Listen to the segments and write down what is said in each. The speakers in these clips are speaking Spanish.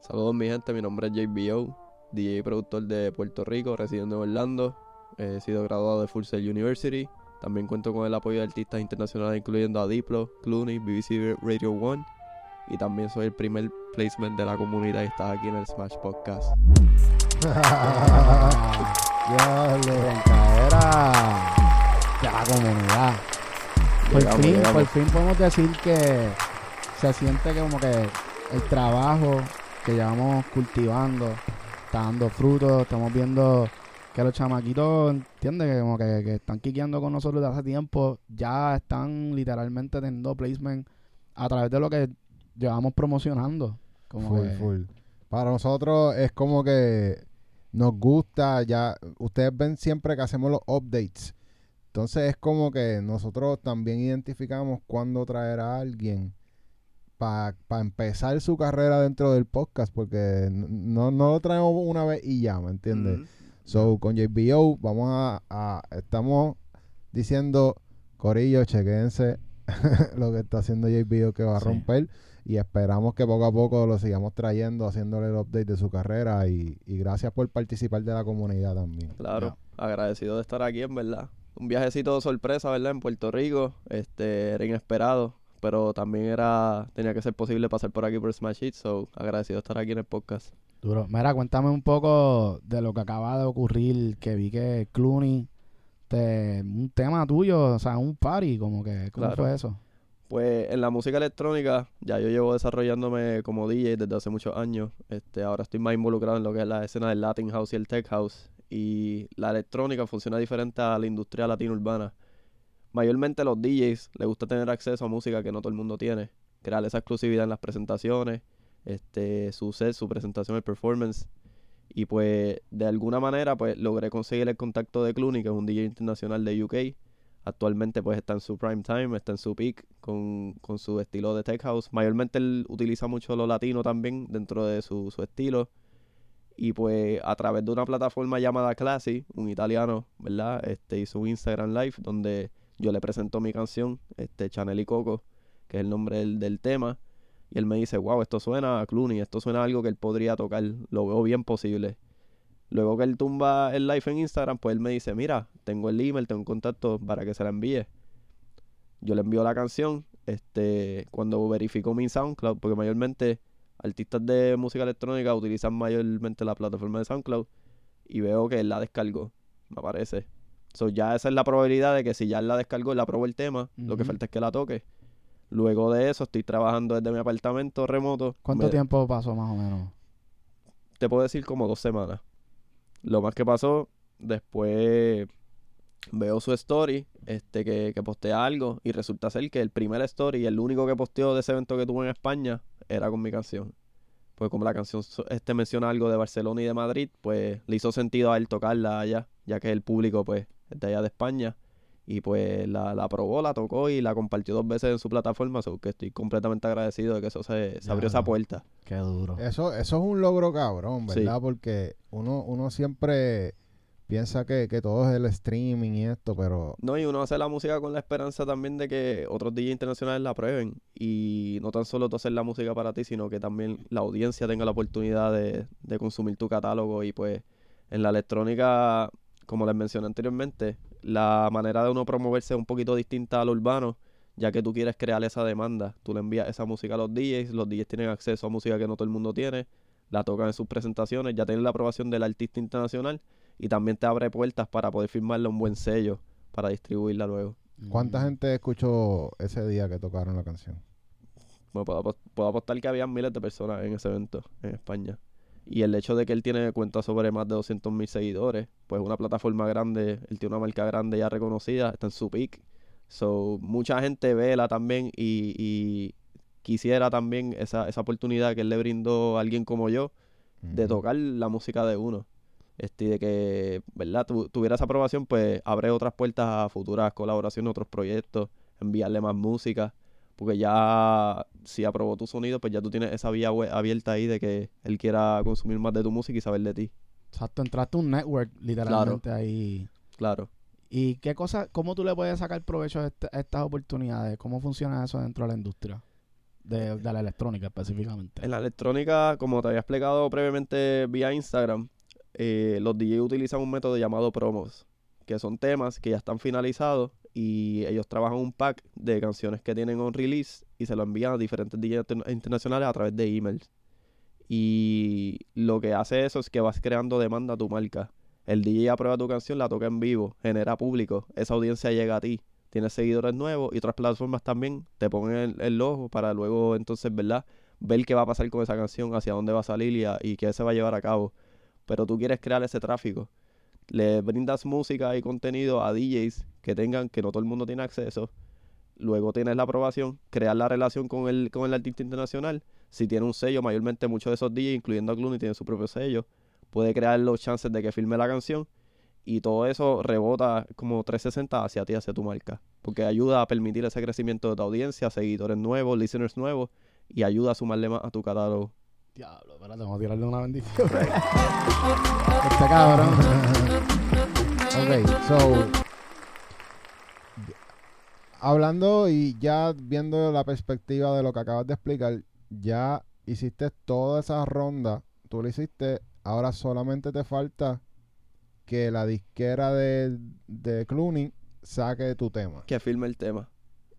Saludos mi gente, mi nombre es JBO, DJ y productor de Puerto Rico, residiendo en Orlando. He sido graduado de Full Sail University. También cuento con el apoyo de artistas internacionales incluyendo a Diplo, Clooney, BBC Radio One. Y también soy el primer placement de la comunidad y estás aquí en el Smash Podcast. Dios, era de la comunidad. Por Llegamos, fin, llegamos. por fin podemos decir que se siente que como que el trabajo que llevamos cultivando está dando frutos. Estamos viendo que los chamaquitos, ¿entiendes? Que como que, que están quiqueando con nosotros de hace tiempo, ya están literalmente teniendo placement a través de lo que llevamos promocionando. Como Full, que- full. Para nosotros es como que nos gusta, ya ustedes ven siempre que hacemos los updates. Entonces es como que nosotros también identificamos cuándo traer a alguien para empezar su carrera dentro del podcast, porque no, no lo traemos una vez y ya, ¿me entiendes? Mm. So, con JBO vamos a, a- estamos diciendo, Corillo, chequense lo que está haciendo JBO que va a Sí. romper y esperamos que poco a poco lo sigamos trayendo, haciéndole el update de su carrera y, y gracias por participar de la comunidad también. Claro, agradecido de estar aquí, en verdad. Un viajecito de sorpresa, ¿verdad? En Puerto Rico. Este, era inesperado, pero también era tenía que ser posible pasar por aquí por Smash It, so agradecido de estar aquí en el podcast. Duro. Mira, cuéntame un poco de lo que acaba de ocurrir, que vi que Clooney, te, un tema tuyo, o sea, un party, como que, ¿cómo Claro. fue eso? Pues en la música electrónica, ya yo llevo desarrollándome como DJ desde hace muchos años. Este, ahora estoy más involucrado en lo que es la escena del Latin House y el Tech House. Y la electrónica funciona diferente a la industria latina urbana. Mayormente los DJs les gusta tener acceso a música que no todo el mundo tiene. Crear esa exclusividad en las presentaciones, este, su set, su presentación, el performance. Y pues de alguna manera pues logré conseguir el contacto de Clooney, que es un DJ internacional de UK. Actualmente pues está en su prime time, está en su peak con, con su estilo de tech house. Mayormente él utiliza mucho lo latino también dentro de su, su estilo. Y pues a través de una plataforma llamada Classy, un italiano, ¿verdad? Este hizo un Instagram Live donde yo le presento mi canción, este Chanel y Coco, que es el nombre del, tema. Y él me dice, wow, esto suena a Clooney, esto suena a algo que él podría tocar, lo veo bien posible. Luego que él tumba el live en Instagram, pues él me dice, mira, tengo el email, tengo un contacto para que se la envíe. Yo le envío la canción, este, cuando verifico mi SoundCloud, porque mayormente artistas de música electrónica utilizan mayormente la plataforma de SoundCloud, y veo que él la descargó, me aparece. So, ya esa es la probabilidad de que si ya la descargó, él aprobó el tema, lo que falta es que la toque. Luego de eso, estoy trabajando desde mi apartamento remoto. ¿Cuánto Me- tiempo pasó más o menos? te puedo decir como dos semanas. Lo más que pasó, después veo su story, este, que, que postea algo, y resulta ser que el primer story, el único que posteó de ese evento que tuvo en España, era con mi canción. Pues como la canción este menciona algo de Barcelona y de Madrid, pues le hizo sentido a él tocarla allá, ya que el público, pues, es de allá de España. Y pues la, la aprobó, la tocó y la compartió dos veces en su plataforma, so que estoy completamente agradecido de que eso se, se abrió esa puerta. Qué duro. Eso, eso es un logro cabrón, Sí. ¿verdad? Porque uno, uno siempre piensa que, que todo es el streaming y esto, pero No, y uno hace la música con la esperanza también de que otros DJs internacionales la prueben. Y no tan solo tú hacer la música para ti, sino que también la audiencia tenga la oportunidad de, de consumir tu catálogo. Y pues en la electrónica, como les mencioné anteriormente, la manera de uno promoverse es un poquito distinta a lo urbano, ya que tú quieres crear esa demanda. Tú le envías esa música a los DJs, los DJs tienen acceso a música que no todo el mundo tiene, la tocan en sus presentaciones, ya tienen la aprobación del artista internacional y también te abre puertas para poder firmarle un buen sello para distribuirla luego. ¿cuánta Mm. gente escuchó ese día que tocaron la canción? Bueno, puedo, apos- puedo apostar que había miles de personas en ese evento en España. Y el hecho de que él tiene cuenta sobre más de 200 mil seguidores, pues una plataforma grande, él tiene una marca grande ya reconocida, está en su peak. So, mucha gente vela también y, y quisiera también esa, esa oportunidad que él le brindó a alguien como yo de tocar la música de uno. Este, de que, ¿verdad? Tu- tuviera esa aprobación, pues abre otras puertas a futuras colaboraciones, otros proyectos, enviarle más música. Porque ya, si aprobó tu sonido, pues ya tú tienes esa vía abierta ahí de que él quiera consumir más de tu música y saber de ti. Exacto, entraste a un network literalmente ahí. Claro. ¿Y qué cosa, cómo tú le puedes sacar provecho a, este- a estas oportunidades? ¿Cómo funciona eso dentro de la industria? de, de la electrónica específicamente. En la electrónica, como te había explicado previamente vía Instagram, eh, los DJs utilizan un método llamado promos, que son temas que ya están finalizados y ellos trabajan un pack de canciones que tienen on release y se lo envían a diferentes DJs inter- internacionales a través de emails. Y lo que hace eso es que vas creando demanda a tu marca. El DJ aprueba tu canción, la toca en vivo, genera público, esa audiencia llega a ti, tienes seguidores nuevos y otras plataformas también te ponen el, ojo para luego entonces, ¿verdad? Ver qué va a pasar con esa canción, hacia dónde va a salir y, y qué se va a llevar a cabo. Pero tú quieres crear ese tráfico. Le brindas música y contenido a DJs que tengan, que no todo el mundo tiene acceso. Luego tienes la aprobación, crear la relación con el, con el artista internacional. Si tiene un sello, mayormente muchos de esos DJs, incluyendo a Clooney, tienen su propio sello. Puede crear los chances de que filme la canción. Y todo eso rebota como 360 hacia ti, hacia tu marca. Porque ayuda a permitir ese crecimiento de tu audiencia, seguidores nuevos, listeners nuevos. Y ayuda a sumarle más a tu catálogo. Diablo, espérate, vamos a tirarle una bendición. este cabrón. Ok, so. Hablando y ya viendo la perspectiva de lo que acabas de explicar, ya hiciste toda esa ronda, tú lo hiciste, ahora solamente te falta que la disquera de, de Clooney saque tu tema. que filme el tema.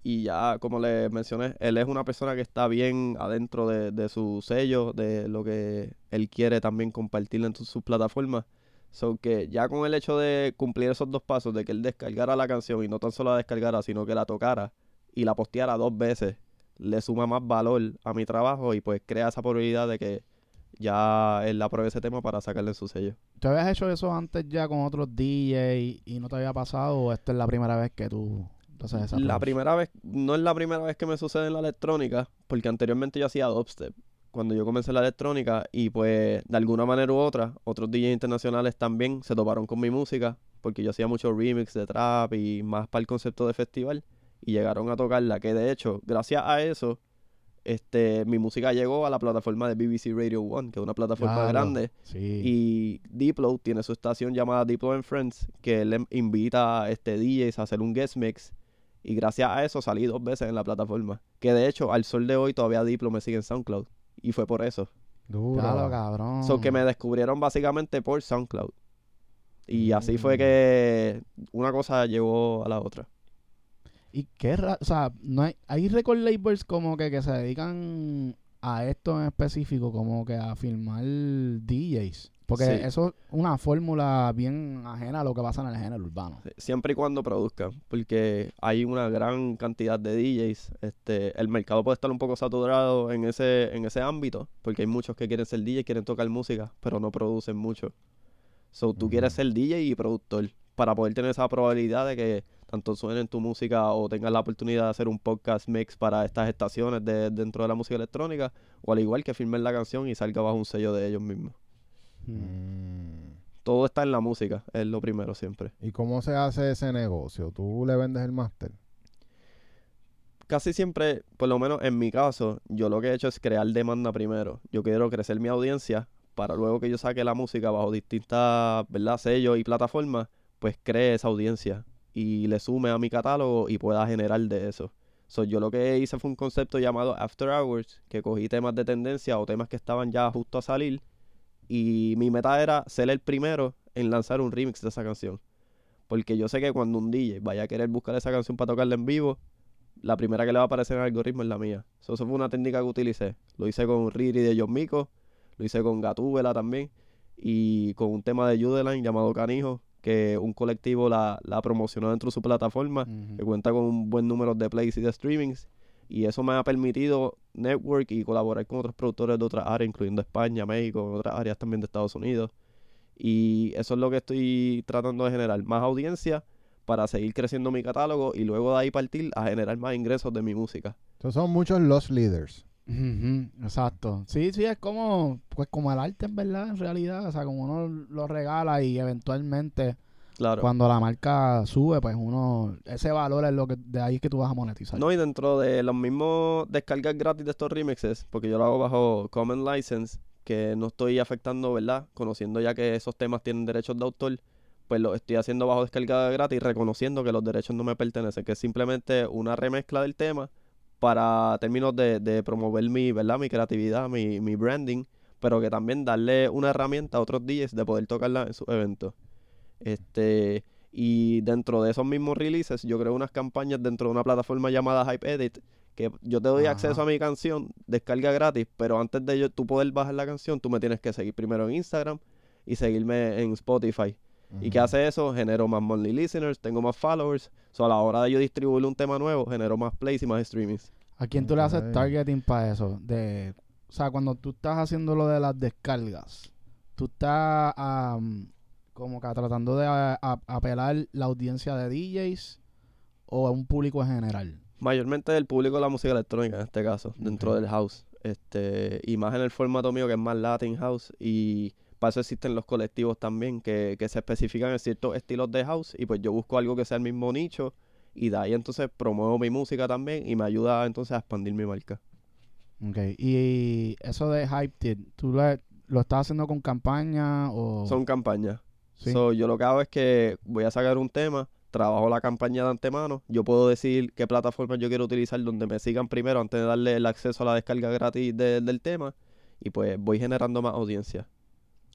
Y ya, como le mencioné, él es una persona que está bien adentro de, de su sello, de lo que él quiere también compartir en sus plataformas. So que ya con el hecho de cumplir esos dos pasos, de que él descargara la canción y no tan solo la descargara, sino que la tocara y la posteara dos veces, le suma más valor a mi trabajo y pues crea esa probabilidad de que ya él apruebe ese tema para sacarle en su sello. ¿Te habías hecho eso antes ya con otros DJs y no te había pasado o esta es la primera vez que tú haces esa La primera vez, no es la primera vez que me sucede en la electrónica, porque anteriormente yo hacía dubstep. Cuando yo comencé la electrónica y pues de alguna manera u otra, otros DJs internacionales también se toparon con mi música, porque yo hacía mucho remix de trap y más para el concepto de festival, y llegaron a tocarla, que de hecho, gracias a eso, este, mi música llegó a la plataforma de BBC Radio One, que es una plataforma Claro. grande, Sí. y Diplo tiene su estación llamada Diplo and Friends, que él em- invita a este DJs a hacer un guest mix. Y gracias a eso salí dos veces en la plataforma. Que de hecho, al sol de hoy todavía Diplo me sigue en SoundCloud. Y fue por eso. Duro. Claro, cabrón. So que me descubrieron básicamente por SoundCloud. Y así Mm. fue que una cosa llevó a la otra. Y qué ra- o sea, no hay, hay record labels como que, que se dedican a esto en específico, como que a filmar DJs. Porque Sí. eso es una fórmula bien ajena a lo que pasa en el género urbano. Siempre y cuando produzcan. Porque hay una gran cantidad de DJs. Este, el mercado puede estar un poco saturado en ese, en ese ámbito. Porque hay muchos que quieren ser DJ, quieren tocar música, pero no producen mucho. So, tú quieres ser DJ y productor para poder tener esa probabilidad de que tanto suene en tu música o tengas la oportunidad de hacer un podcast mix para estas estaciones de, dentro de la música electrónica o al igual que filmen la canción y salga bajo un sello de ellos mismos. Mm. Todo está en la música, es lo primero siempre. ¿Y cómo se hace ese negocio? ¿Tú le vendes el máster? Casi siempre, por lo menos en mi caso, yo lo que he hecho es crear demanda primero. Yo quiero crecer mi audiencia para luego que yo saque la música bajo distintas, ¿verdad? sellos y plataformas, pues cree esa audiencia y le sume a mi catálogo y pueda generar de eso. So, yo lo que hice fue un concepto llamado After Hours, que cogí temas de tendencia o temas que estaban ya justo a salir y mi meta era ser el primero en lanzar un remix de esa canción. Porque yo sé que cuando un DJ vaya a querer buscar esa canción para tocarla en vivo, la primera que le va a aparecer en el algoritmo es la mía. So, eso fue una técnica que utilicé. Lo hice con Riri de John Mico, lo hice con Gatúbela también, y con un tema de Judeline llamado Canijo, que un colectivo la, la promocionó dentro de su plataforma, que cuenta con un buen número de plays y de streamings. Y eso me ha permitido network y colaborar con otros productores de otras áreas, incluyendo España, México, otras áreas también de Estados Unidos. Y eso es lo que estoy tratando de generar, más audiencia para seguir creciendo mi catálogo y luego de ahí partir a generar más ingresos de mi música. Entonces son muchos los leaders. Exacto. Sí, sí, es como, pues como el arte en verdad, en realidad. O sea, como uno lo regala y eventualmente Claro. cuando la marca sube, pues uno, ese valor es lo que, de ahí es que tú vas a monetizar. No, y dentro de los mismos descargas gratis de estos remixes, porque yo lo hago bajo Common License, que no estoy afectando, ¿verdad? Conociendo ya que esos temas tienen derechos de autor, pues lo estoy haciendo bajo descarga gratis, reconociendo que los derechos no me pertenecen, que es simplemente una remezcla del tema para términos de, de promover mi, ¿verdad? mi creatividad, mi, mi branding, pero que también darle una herramienta a otros DJs de poder tocarla en sus eventos. Este, y dentro de esos mismos releases, yo creo unas campañas dentro de una plataforma llamada Hype Edit, que yo te doy Ajá. acceso a mi canción, descarga gratis, pero antes de yo, tú poder bajar la canción, tú me tienes que seguir primero en Instagram y seguirme en Spotify. ¿Y qué hace eso? Genero más monthly listeners, tengo más followers. So, a la hora de yo distribuir un tema nuevo, genero más plays y más streamings. ¿A quién tú le haces targeting para eso? De, o sea, cuando tú estás haciendo lo de las descargas, tú estás am, como que tratando de a- a- apelar la audiencia de DJs o a un público en general. Mayormente el público de la música electrónica en este caso, dentro del house. Este, y más en el formato mío que es más Latin House. Y para eso existen los colectivos también que, que se especifican en ciertos estilos de house. Y pues yo busco algo que sea el mismo nicho. Y de ahí entonces promuevo mi música también y me ayuda entonces a expandir mi marca. Ok. Y eso de Hype ¿tú le- lo estás haciendo con campaña o...? Son campañas. Sí. So, yo lo que hago es que voy a sacar un tema, trabajo la campaña de antemano, yo puedo decir qué plataforma yo quiero utilizar donde me sigan primero antes de darle el acceso a la descarga gratis de- del tema y pues voy generando más audiencia.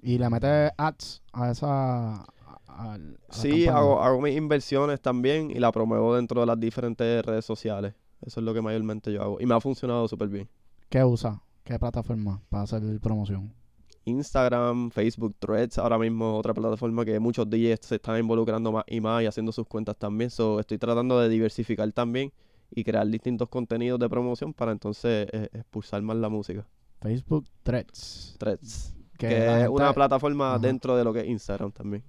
y le metes ads a esa... a- a- Sí, hago, hago mis inversiones también y la promuevo dentro de las diferentes redes sociales. Eso es lo que mayormente yo hago y me ha funcionado súper bien. ¿Qué usa? ¿Qué plataforma para hacer promoción? Instagram, Facebook, Threads, ahora mismo otra plataforma que muchos DJs se están involucrando más y más y haciendo sus cuentas también. So, estoy tratando de diversificar también y crear distintos contenidos de promoción para entonces eh, expulsar más la música. Facebook Threads. Threads, Que es gente- una plataforma Ajá. dentro de lo que es Instagram también.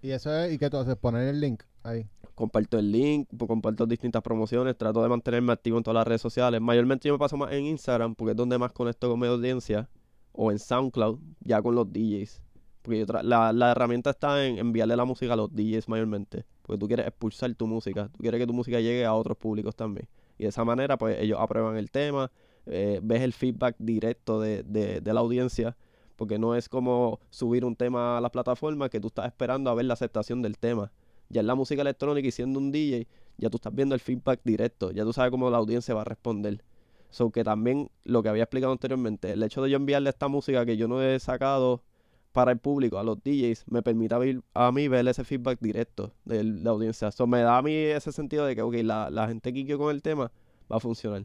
Y eso es, ¿y qué tú haces? Poner el link ahí. Comparto el link, pu- comparto distintas promociones, trato de mantenerme activo en todas las redes sociales. Mayormente yo me paso más en Instagram porque es donde más conecto con mi audiencia o en SoundCloud, ya con los DJs. Porque yo la, la herramienta está en enviarle la música a los DJs mayormente. Porque tú quieres expulsar tu música, tú quieres que tu música llegue a otros públicos también. Y de esa manera, pues ellos aprueban el tema, eh, ves el feedback directo de, de, de la audiencia. Porque no es como subir un tema a las plataformas que tú estás esperando a ver la aceptación del tema. Ya en la música electrónica y siendo un DJ, ya tú estás viendo el feedback directo, ya tú sabes cómo la audiencia va a responder. So que también lo que había explicado anteriormente, el hecho de yo enviarle esta música que yo no he sacado para el público, a los DJs, me permite a mí, a mí ver ese feedback directo de la audiencia. So me da a mí ese sentido de que, ok, la, la gente que con el tema va a funcionar.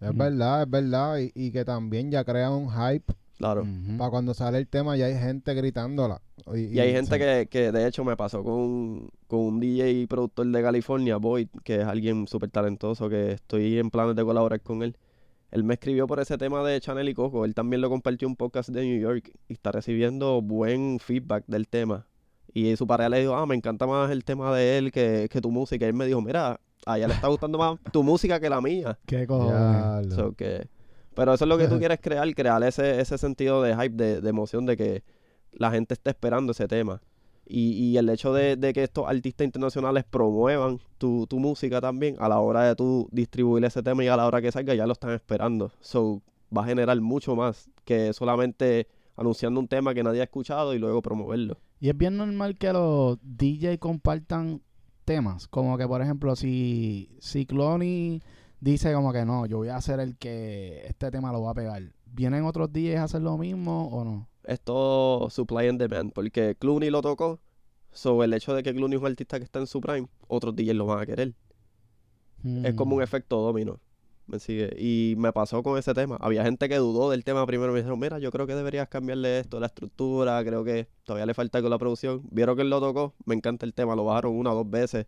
Es verdad, es verdad. Y, y que también ya crea un hype. Claro. Ujú. Para cuando sale el tema ya hay gente gritándola. Y, Y hay gente sí. que, que de hecho me pasó con, con un DJ y productor de California, Boyd, que es alguien súper talentoso, que estoy en planes de colaborar con él. Él me escribió por ese tema de Chanel y Coco. Él también lo compartió en un podcast de New York y está recibiendo buen feedback del tema. Y su pareja le dijo, ah, me encanta más el tema de él que, que tu música. Y él me dijo, mira, a ella le está gustando más tu música que la mía. ¿Qué cojones? So que- pero eso es lo que tú quieres crear, crear ese, ese sentido de hype, de, de emoción, de que la gente esté esperando ese tema. Y, y el hecho de, de que estos artistas internacionales promuevan tu, tu música también, a la hora de tú distribuir ese tema y a la hora que salga, ya lo están esperando. So, va a generar mucho más que solamente anunciando un tema que nadie ha escuchado y luego promoverlo. Y es bien normal que los DJ compartan temas. Como que, por ejemplo, si, si Cloney dice como que no, yo voy a ser el que este tema lo va a pegar. ¿Vienen otros DJs a hacer lo mismo o no? Es todo supply and demand, porque Clooney lo tocó. So, el hecho de que Clooney es un artista que está en su prime, otros DJs lo van a querer. Es como un Mm. efecto domino. ¿Me sigue? Y me pasó con ese tema. Había gente que dudó del tema primero. Me dijeron, mira, yo creo que deberías cambiarle esto, la estructura. Creo que todavía le falta con la producción. Vieron que él lo tocó. Me encanta el tema. Lo bajaron una o dos veces.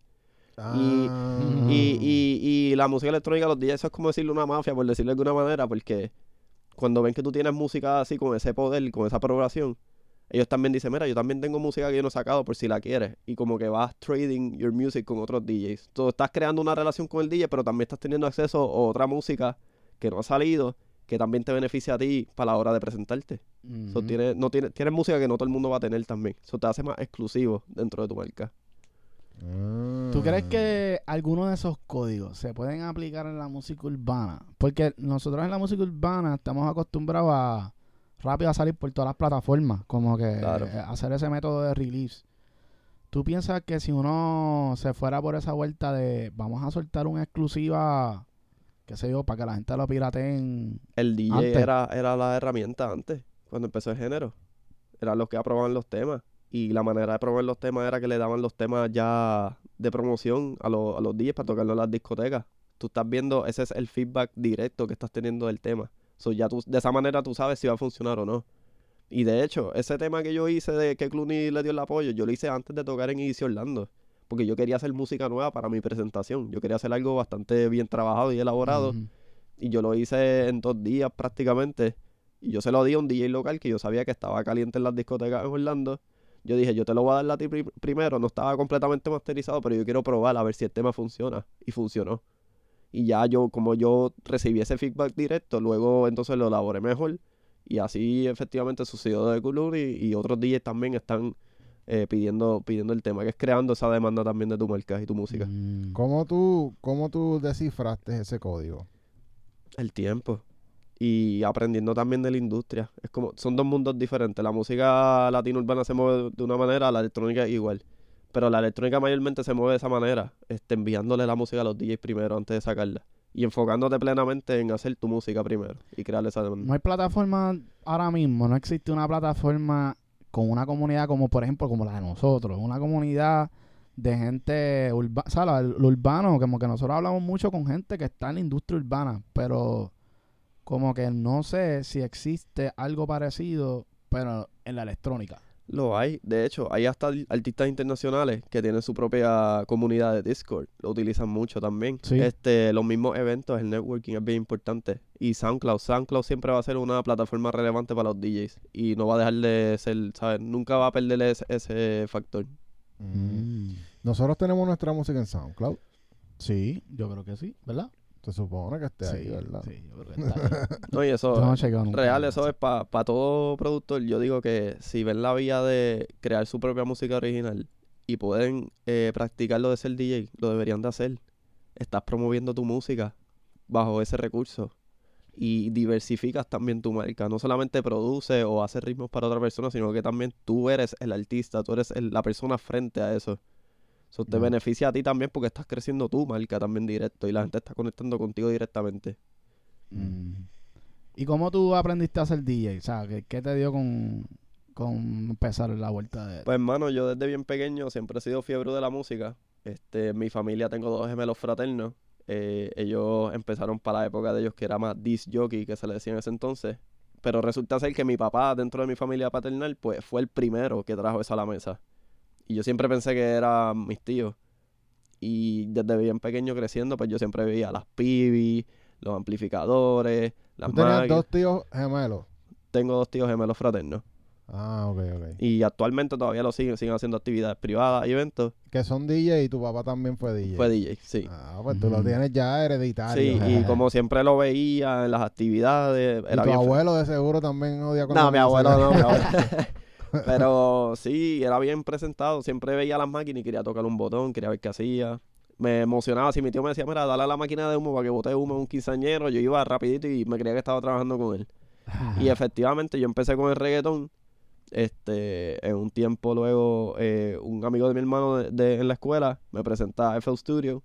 Y- Ah. Y, y, y la música electrónica, los días, eso es como decirle una mafia, por decirlo de alguna manera. Porque cuando ven que tú tienes música así, con ese poder, con esa programación, ellos también dicen, mira, yo también tengo música que yo no he sacado por si la quieres. Y como que vas trading your music con otros DJs. Tú estás creando una relación con el DJ, pero también estás teniendo acceso a otra música que no ha salido, que también te beneficia a ti para la hora de presentarte. So, Ujú. tienes, no tienes, tienes música que no todo el mundo va a tener también. Eso te hace más exclusivo dentro de tu marca. ¿Tú crees que alguno de esos códigos se pueden aplicar en la música urbana? Porque nosotros en la música urbana estamos acostumbrados a rápido a salir por todas las plataformas, como que Claro. eh, hacer ese método de release. ¿Tú piensas que si uno se fuera por esa vuelta de vamos a soltar una exclusiva qué sé yo, para que la gente lo pirateen. El DJ Antes. era, era la herramienta antes, cuando empezó el género. Eran los que aprobaban los temas. Y la manera de probar los temas era que le daban los temas ya de promoción a, los a los DJs para tocarlo en las discotecas. Tú estás viendo, ese es el feedback directo que estás teniendo del tema. So, ya tú, de esa manera tú sabes si va a funcionar o no. Y de hecho, ese tema que yo hice de que Clooney le dio el apoyo, yo lo hice antes de tocar en Easy Orlando. Porque yo quería hacer música nueva para mi presentación. Yo quería hacer algo bastante bien trabajado y elaborado. Y yo lo hice en dos días prácticamente. Y yo se lo di a un DJ local que yo sabía que estaba caliente en las discotecas en Orlando. Yo dije, yo te lo voy a dar a ti pri- primero. No estaba completamente masterizado, pero yo quiero probar a ver si el tema funciona. Y funcionó. Y ya yo, como yo recibí ese feedback directo, luego entonces lo elaboré mejor. Y así efectivamente sucedió de Kulur y, y otros DJs también están eh, pidiendo, pidiendo el tema, que es creando esa demanda también de tu marca y tu música. Mm. ¿Cómo tú, ¿Cómo tú descifraste ese código? El tiempo. Y aprendiendo también de la industria. Es como, son dos mundos diferentes. La música latino urbana se mueve de una manera, la electrónica igual. Pero la electrónica mayormente se mueve de esa manera, este, enviándole la música a los DJs primero antes de sacarla. Y enfocándote plenamente en hacer tu música primero y crear esa demanda. No hay plataforma ahora mismo, no existe una plataforma con una comunidad como por ejemplo como la de nosotros, una comunidad de gente urbana, ¿sabes? Lo urbano, como que nosotros hablamos mucho con gente que está en la industria urbana, pero como que no sé si existe algo parecido, pero en la electrónica. Lo hay. De hecho, hay hasta artistas internacionales que tienen su propia comunidad de Discord. Lo utilizan mucho también. Sí. Este, los mismos eventos, el networking es bien importante. Y SoundCloud. SoundCloud siempre va a ser una plataforma relevante para los DJs. Y no va a dejar de ser, ¿sabes? Nunca va a perder ese, ese factor. Mm. Nosotros tenemos nuestra música en SoundCloud. Sí, yo creo que sí, ¿verdad? Se supone que esté ahí, ¿verdad? sí, yo creo que está ahí. No, y eso, no real, eso es para todo productor. Yo digo que si ven la vía de crear su propia música original y pueden eh, practicar lo de ser DJ, lo deberían de hacer. Estás promoviendo tu música bajo ese recurso y diversificas también tu marca. No solamente produce o hace ritmos para otra persona, sino que también tú eres el artista, tú eres el- la persona frente a eso. Eso te beneficia a ti también porque estás creciendo tu marca también directo y la gente está conectando contigo directamente. Mm. ¿Y cómo tú aprendiste a ser DJ? O sea, ¿qué, qué te dio con, con empezar la vuelta de...? Pues hermano, yo desde bien pequeño siempre he sido fiebre de la música. Este, en mi familia tengo dos gemelos fraternos. Eh, ellos empezaron para la época de ellos que era más disc jockey, que se le decía en ese entonces. Pero resulta ser que mi papá, dentro de mi familia paternal, pues fue el primero que trajo eso a la mesa. Y yo siempre pensé que eran mis tíos. Y desde bien pequeño creciendo, pues yo siempre veía las pibis, los amplificadores, las Tú tenías dos tíos gemelos. Tengo dos tíos gemelos fraternos. Ah, ok, ok. Y actualmente todavía lo siguen, siguen haciendo actividades privadas y eventos. Que son DJ y tu papá también fue DJ. Fue DJ, sí. Ah, pues tú lo tienes ya hereditario. Sí, y como siempre lo veía en las actividades, Y era tu bien fe- abuelo de seguro también odia con No, mi abuelo no, mi abuelo. Pero sí, era bien presentado. Siempre veía las máquinas y quería tocar un botón, quería ver qué hacía. Me emocionaba. Si mi tío me decía, mira, dale a la máquina de humo para que bote humo en un quinceañero, yo iba rapidito y me creía que estaba trabajando con él. Y efectivamente yo empecé con el reggaetón. Este, en un tiempo luego, eh, un amigo de mi hermano de, de- en la escuela me presenta a FL Studio.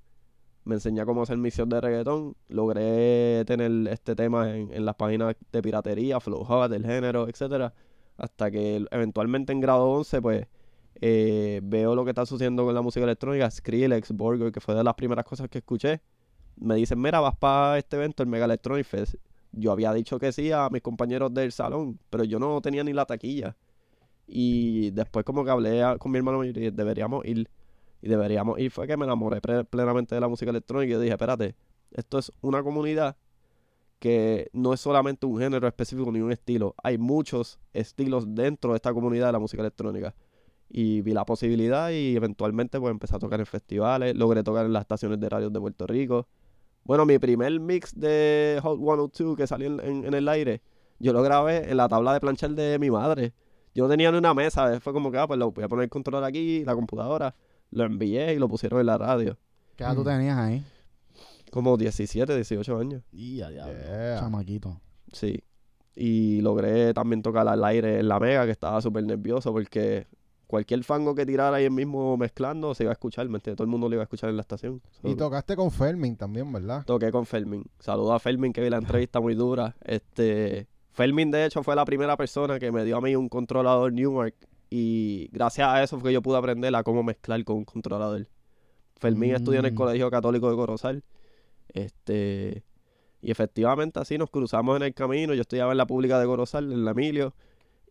Me enseña cómo hacer misión de reggaetón. Logré tener este tema en, en las páginas de piratería, Flow Hot, del género, etcétera. Hasta que eventualmente en grado 11, pues, eh, veo lo que está sucediendo con la música electrónica. Skrillex, Borger, que fue de las primeras cosas que escuché. Me dicen, mira, vas para este evento, el Mega Electronic Fest. Yo había dicho que sí a mis compañeros del salón, pero yo no tenía ni la taquilla. Y después como que hablé con mi hermano y deberíamos ir. Y deberíamos ir. Fue que me enamoré plenamente de la música electrónica y yo dije, espérate, esto es una comunidad que no es solamente un género específico ni un estilo. Hay muchos estilos dentro de esta comunidad de la música electrónica. Y vi la posibilidad y eventualmente pues empecé a tocar en festivales. Logré tocar en las estaciones de radio de Puerto Rico. Bueno, mi primer mix de Hot 102 que salió en, en- en el aire, yo lo grabé en la tabla de planchar de mi madre. Yo no tenía ni una mesa, fue como que, ah, pues lo voy a poner el control aquí, la computadora. Lo envié y lo pusieron en la radio. ¿Qué edad tú tenías ahí? Como 17, 18 años. Y a diablo, Yeah. chamaquito. Sí. Y logré también tocar al aire en la mega, que estaba súper nervioso porque cualquier fango que tirara ahí el mismo mezclando se iba a escuchar, ¿me? Todo el mundo lo iba a escuchar en la estación. Y tocaste con Fermin también, ¿verdad? Toqué con Fermin. Saludo a Fermin que vi la entrevista muy dura. Este, Fermin de hecho fue la primera persona que me dio a mí un controlador Newmark y gracias a eso fue que yo pude aprender a cómo mezclar con un controlador. Fermín estudió en el Mm. Colegio Católico de Corozal. Este, y efectivamente así nos cruzamos en el camino. Yo estudiaba en la pública de Corozal, en la Emilio,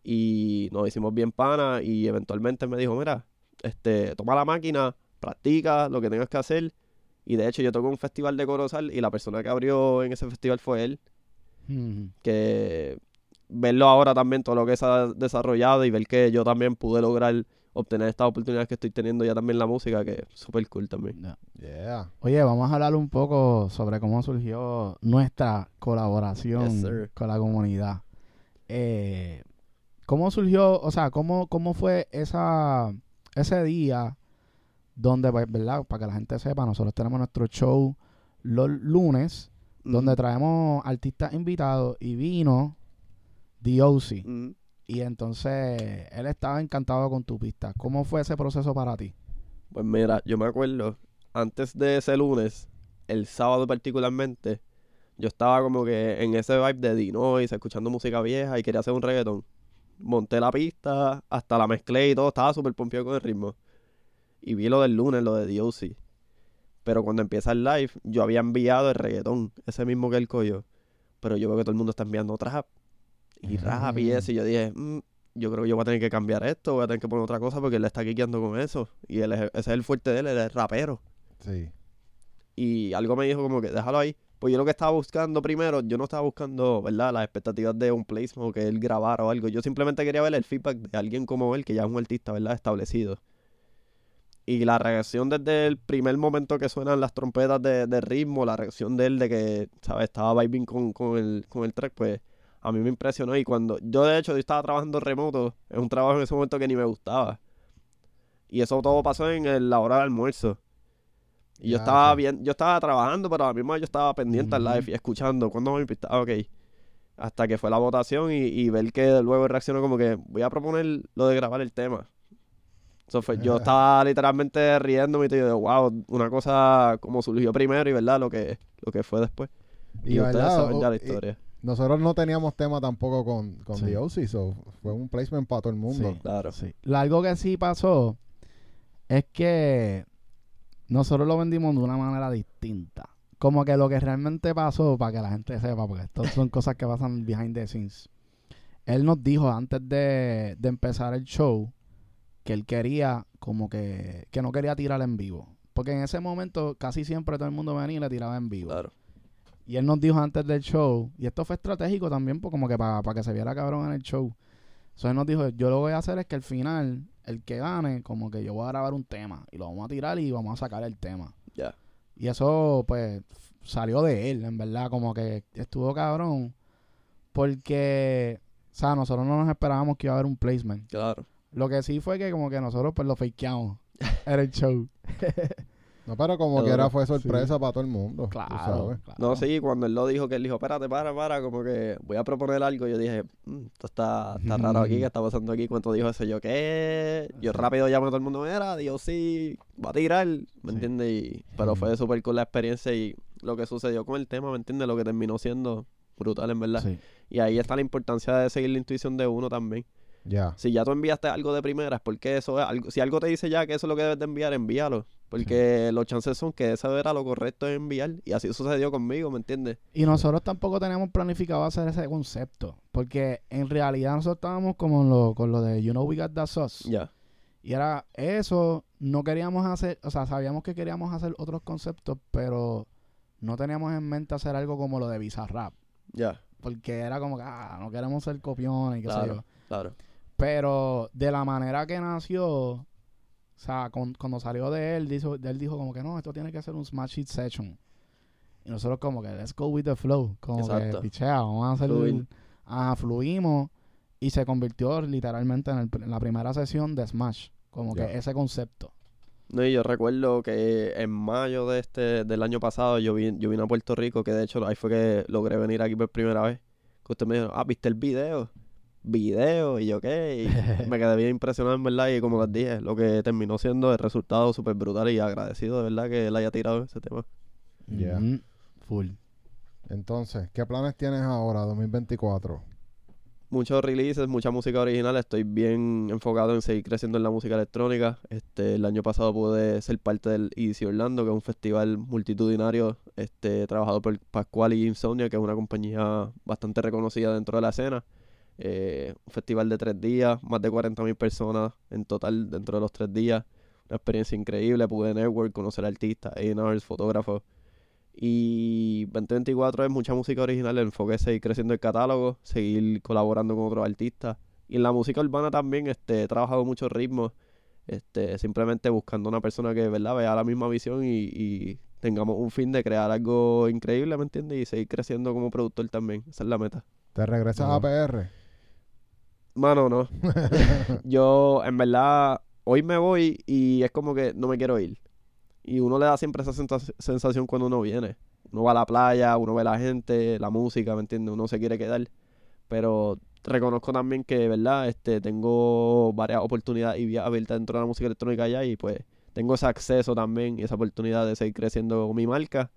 y nos hicimos bien pana y eventualmente me dijo, mira, este, toma la máquina, practica lo que tengas que hacer. Y de hecho yo toqué un festival de Corozal y la persona que abrió en ese festival fue él. Ujú. Que verlo ahora también, todo lo que se ha desarrollado y ver que yo también pude lograr obtener estas oportunidades que estoy teniendo ya también la música, que es súper cool también. Yeah. Oye, vamos a hablar un poco sobre cómo surgió nuestra colaboración Yes, con la comunidad. Eh, ¿Cómo surgió, o sea, cómo, cómo fue esa, ese día donde, pues, ¿verdad? Para que la gente sepa, nosotros tenemos nuestro show los lunes, donde traemos artistas invitados y vino DOC. Ujú. Y entonces él estaba encantado con tu pista. ¿Cómo fue ese proceso para ti? Pues mira, yo me acuerdo, antes de ese lunes, el sábado particularmente, yo estaba como que en ese vibe de Dinois, escuchando música vieja y quería hacer un reggaetón. Monté la pista, hasta la mezclé y todo, estaba súper pompeado con el ritmo. Y vi lo del lunes, lo de DOC. Pero cuando empieza el live, yo había enviado el reggaetón, ese mismo que el coyo. Pero yo veo que todo el mundo está enviando trap. Y rap y eso. Y yo dije, "Mm, yo creo que yo voy a tener que cambiar esto, voy a tener que poner otra cosa porque él está quiqueando con eso. Y él es- ese es el fuerte de él, él es rapero. Sí. Y algo me dijo como que déjalo ahí. Pues yo lo que estaba buscando primero, yo no estaba buscando, ¿verdad? Las expectativas de un placement o que él grabara o algo. Yo simplemente quería ver el feedback de alguien como él, que ya es un artista, ¿verdad? Establecido. Y la reacción desde el primer momento que suenan las trompetas de, de ritmo, la reacción de él de que, ¿sabes? Estaba vibing con, con, el, con el track, pues a mí me impresionó. Y cuando yo, de hecho, yo estaba trabajando remoto, es un trabajo en ese momento que ni me gustaba. Y eso todo pasó en el- la hora de almuerzo. Y yo estaba bien, yo estaba trabajando, pero a la misma yo estaba pendiente al live y escuchando. ¿Cuándo mi pista? Ah, ok. Hasta que fue la votación y, y ver que luego reaccionó como que voy a proponer lo de grabar el tema. Eso fue, yo estaba literalmente riéndome y te digo, wow, una cosa como surgió primero y verdad lo que, lo que fue después. Y, Y ustedes saben ya la y- historia. Nosotros no teníamos tema tampoco con, con Sí. The OC, so fue un placement para todo el mundo. Sí. Claro. Sí. Lo- Algo que sí pasó es que nosotros lo vendimos de una manera distinta. Como que lo que realmente pasó, para que la gente sepa, porque estas son cosas que pasan behind the scenes. Él nos dijo antes de, de empezar el show que él quería, como que, que no quería tirar en vivo. Porque en ese momento casi siempre todo el mundo venía y le tiraba en vivo. Claro. Y él nos dijo antes del show, y esto fue estratégico también, pues como que para que se viera cabrón en el show. Entonces él nos dijo, yo lo que voy a hacer es que al final, el que gane, como que yo voy a grabar un tema, y lo vamos a tirar y vamos a sacar el tema. Ya. Y eso, pues, salió de él, en verdad, como que estuvo cabrón, porque, o sea, nosotros no nos esperábamos que iba a haber un placement. Claro. Lo que sí fue que como que nosotros, pues, lo fakeamos. Era el show. No, pero como que era fue sorpresa para todo el mundo. tú Claro. sabes. claro. No, sí, cuando él lo dijo, que él dijo, espérate, para, para, como que voy a proponer algo, yo dije, "Mm, esto está, está raro aquí, ¿qué está pasando aquí? Cuando dijo eso, yo, ¿qué? Yo rápido llamé a todo el mundo, era, Dios sí, va a tirar, ¿me Sí. entiendes? Y, pero fue súper con la experiencia y lo que sucedió con el tema, ¿me entiendes? Lo que terminó siendo brutal, en verdad. Sí. Y ahí está la importancia de seguir la intuición de uno también. Ya. Si ya tú enviaste algo de primeras, porque eso es algo, si algo te dice ya que eso es lo que debes de enviar, envíalo. Porque los chances son que eso era lo correcto de enviar. Y así sucedió conmigo, ¿me entiendes? Y nosotros tampoco teníamos planificado hacer ese concepto. Porque en realidad nosotros estábamos como lo, con lo de You Know We Got That Sauce. Ya. Y era eso, no queríamos hacer, o sea, sabíamos que queríamos hacer otros conceptos, pero no teníamos en mente hacer algo como lo de Bizarrap. Ya, Porque era como que, ah, no queremos ser copiones y qué sé Claro. yo. claro. Pero de la manera que nació, o sea, con- cuando salió de él, dijo, él dijo como que no, esto tiene que ser un Smash Hit Session. Y nosotros como que, let's go with the flow. Como Exacto. que, pichea, vamos a hacer... Fluir. Ah, fluimos y se convirtió literalmente en, el en la primera sesión de Smash. Como que ese concepto. No, y yo recuerdo que en mayo de este, del año pasado yo, vi, yo vine a Puerto Rico, que de hecho ahí fue que logré venir aquí por primera vez. Que usted me dijo, ah, ¿viste el video? Videos y yo qué. Y me quedé bien impresionado en verdad y como les dije, lo que terminó siendo el resultado súper brutal y agradecido de verdad que él haya tirado ese tema. Yeah. Full. Entonces, ¿qué planes tienes ahora, 2024? Muchos releases, mucha música original. Estoy bien enfocado en seguir creciendo en la música electrónica. Este, el año pasado pude ser parte del EDC Orlando, que es un festival multitudinario este, trabajado por Pascual y Insomnia, que es una compañía bastante reconocida dentro de la escena. Eh, un festival de tres días, más de 40.000 personas en total dentro de los tres días. Una experiencia increíble, pude network, conocer artistas, A&Rs, fotógrafos. Y 2024 es mucha música original, el enfoque es seguir creciendo el catálogo, seguir colaborando con otros artistas. Y en la música urbana también este, he trabajado muchos ritmos, este, simplemente buscando una persona que verdad vea la misma visión y, y tengamos un fin de crear algo increíble, ¿me entiendes? Y seguir creciendo como productor también, esa es la meta. ¿Te regresas a. PR? Mano, no. Yo, en verdad, hoy me voy y es como que no me quiero ir. Y uno le da siempre esa sensación cuando uno viene. Uno va a la playa, uno ve la gente, la música, ¿me entiendes? Uno se quiere quedar. Pero reconozco también que, ¿verdad? Este, tengo varias oportunidades y vías abiertas dentro de la música electrónica allá y pues tengo ese acceso también y esa oportunidad de seguir creciendo con mi marca.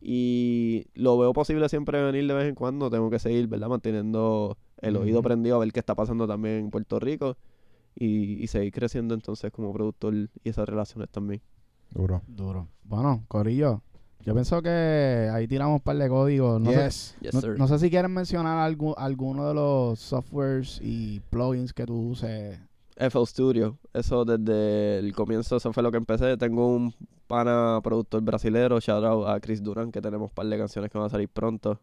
Y lo veo posible siempre venir de vez en cuando. Tengo que seguir, ¿verdad? Manteniendo el oído Ujú. prendido a ver qué está pasando también en Puerto Rico. Y, y seguir creciendo entonces como productor y esas relaciones también. Duro. Duro. Bueno, Corillo, yo pienso que ahí tiramos un par de códigos. No, sé, yes. Yes, no, sir. no sé si quieren mencionar algún, alguno de los softwares y plugins que tú uses. FL Studio, eso desde el comienzo, eso fue lo que empecé. Tengo un pana productor brasilero, shout out a Chris Duran, que tenemos un par de canciones que van a salir pronto.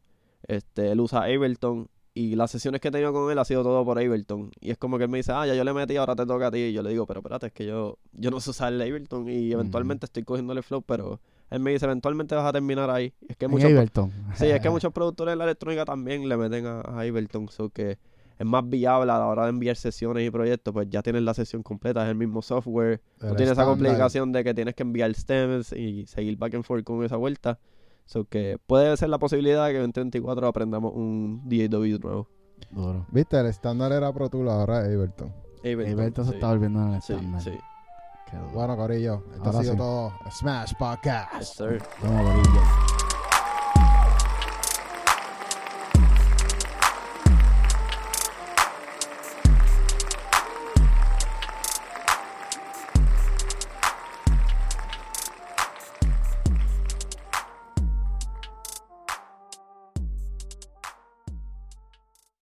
Este, él usa Ableton y las sesiones que he tenido con él ha sido todo por Ableton. Y es como que él me dice, ah, ya yo le metí, ahora te toca a ti. Y yo le digo, pero espérate, es que yo, yo no sé usar el Ableton y eventualmente estoy cogiéndole flow, pero él me dice, eventualmente vas a terminar ahí. Es que En muchos Ableton. Sí, es que muchos productores de la electrónica también le meten a, a Ableton, so que es más viable a la hora de enviar sesiones y proyectos, pues ya tienes la sesión completa, es el mismo software, no El tienes esa complicación de que tienes que enviar stems y seguir back and forth con esa vuelta. So que puede ser la posibilidad de que en 2024 aprendamos un DAW nuevo. Duro. Viste, el estándar era Pro Tools, ahora es Ableton. Ableton se sí. está volviendo en el Sí, estándar. sí. Qué duro. Bueno, Corillo, esto Ahora ha sido sí. todo Smash Yes, Podcast. sir. Vamos, Corillo.